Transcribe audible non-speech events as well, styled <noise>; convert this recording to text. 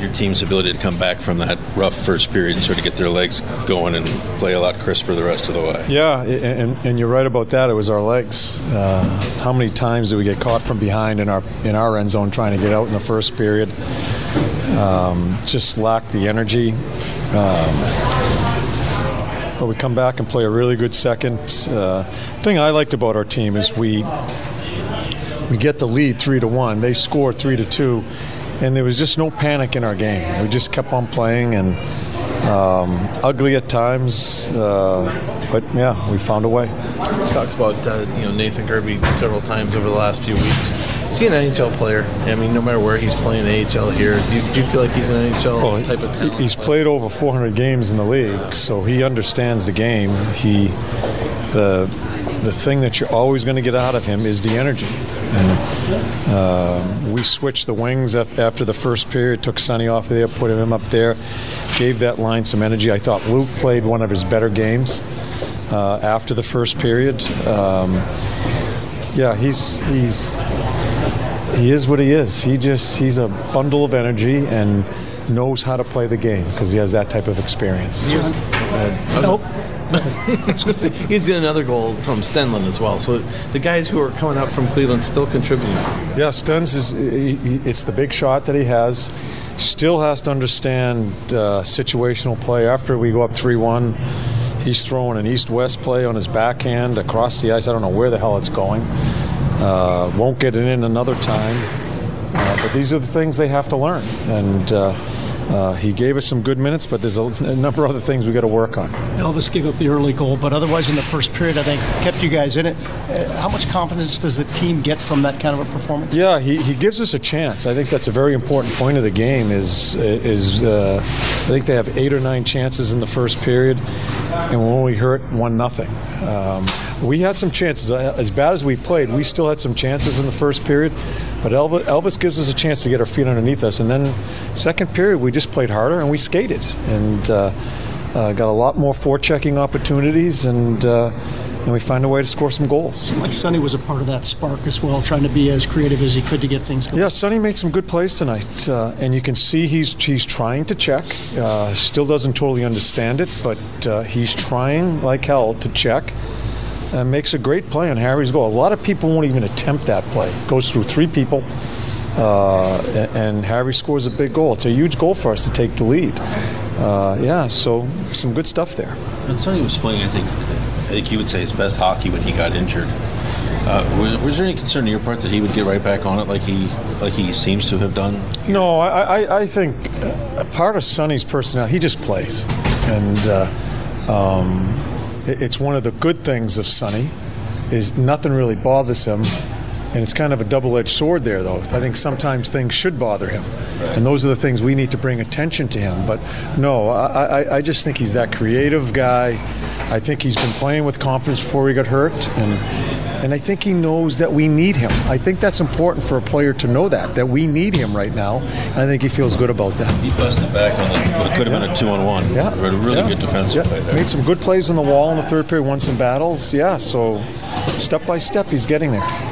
your team's ability to come back from that rough first period and sort of get their legs going and play a lot crisper the rest of the way. Yeah, and, and you're right about that. It was our legs. Uh, how many times did we get caught from behind in our in our end zone trying to get out in the first period? Um, just lacked the energy. Um, but we come back and play a really good second. Uh, thing I liked about our team is we we get the lead three to one. They score three to two, and there was just no panic in our game. We just kept on playing and um, ugly at times, uh, but yeah, we found a way. Talks about uh, you know Nathan Gerbe several times over the last few weeks. Is he an NHL player? I mean, no matter where he's playing AHL here, do you, do you feel like he's an NHL well, type of talent? He's played over 400 games in the league, so he understands the game. He the the thing that you're always going to get out of him is the energy. And, uh, we switched the wings after the first period, took Sonny off of there, put him up there, gave that line some energy. I thought Luke played one of his better games uh, after the first period. Um, yeah, he's he's he is what he is. He just he's a bundle of energy and knows how to play the game because he has that type of experience. Uh, nope. <laughs> he's in another goal from Stenlund as well. So the guys who are coming up from Cleveland still contributing. Yeah, Stens is he, it's the big shot that he has. Still has to understand uh, situational play. After we go up three one, he's throwing an east-west play on his backhand across the ice. I don't know where the hell it's going. Uh, won't get it in another time. Uh, but these are the things they have to learn and. Uh, he gave us some good minutes, but there's a, a number of other things we got to work on. Elvis gave up the early goal, but otherwise in the first period, I think kept you guys in it. Uh, how much confidence does the team get from that kind of a performance? Yeah, he, he gives us a chance. I think that's a very important point of the game. Is is uh, I think they have eight or nine chances in the first period, and when we hurt one nothing. Um, we had some chances. Uh, as bad as we played, we still had some chances in the first period. But Elvis gives us a chance to get our feet underneath us. And then, second period, we just played harder and we skated and uh, uh, got a lot more forechecking opportunities and. Uh, and we find a way to score some goals. Like Sonny was a part of that spark as well, trying to be as creative as he could to get things going. Yeah, Sonny made some good plays tonight, uh, and you can see he's he's trying to check. Uh, still doesn't totally understand it, but uh, he's trying like hell to check uh, makes a great play on Harry's goal. A lot of people won't even attempt that play. Goes through three people, uh, and Harry scores a big goal. It's a huge goal for us to take the lead. Uh, yeah, so some good stuff there. When Sonny was playing, I think I think you would say his best hockey when he got injured. Uh, was, was, there any concern on your part that he would get right back on it like he like he seems to have done? Here? No, I, I, I think part of Sonny's personality, he just plays, and. Uh, um, it's one of the good things of Sonny is nothing really bothers him. And it's kind of a double-edged sword there, though. I think sometimes things should bother him, and those are the things we need to bring attention to him. But no, I, I, I just think he's that creative guy. I think he's been playing with confidence before he got hurt, and and I think he knows that we need him. I think that's important for a player to know that, that we need him right now. And I think he feels good about that. He busted back on the, what could have been a two on one. Yeah. a really yeah. good defensive yeah. play there. Made some good plays on the wall in the third period, won some battles. Yeah, so step by step, he's getting there.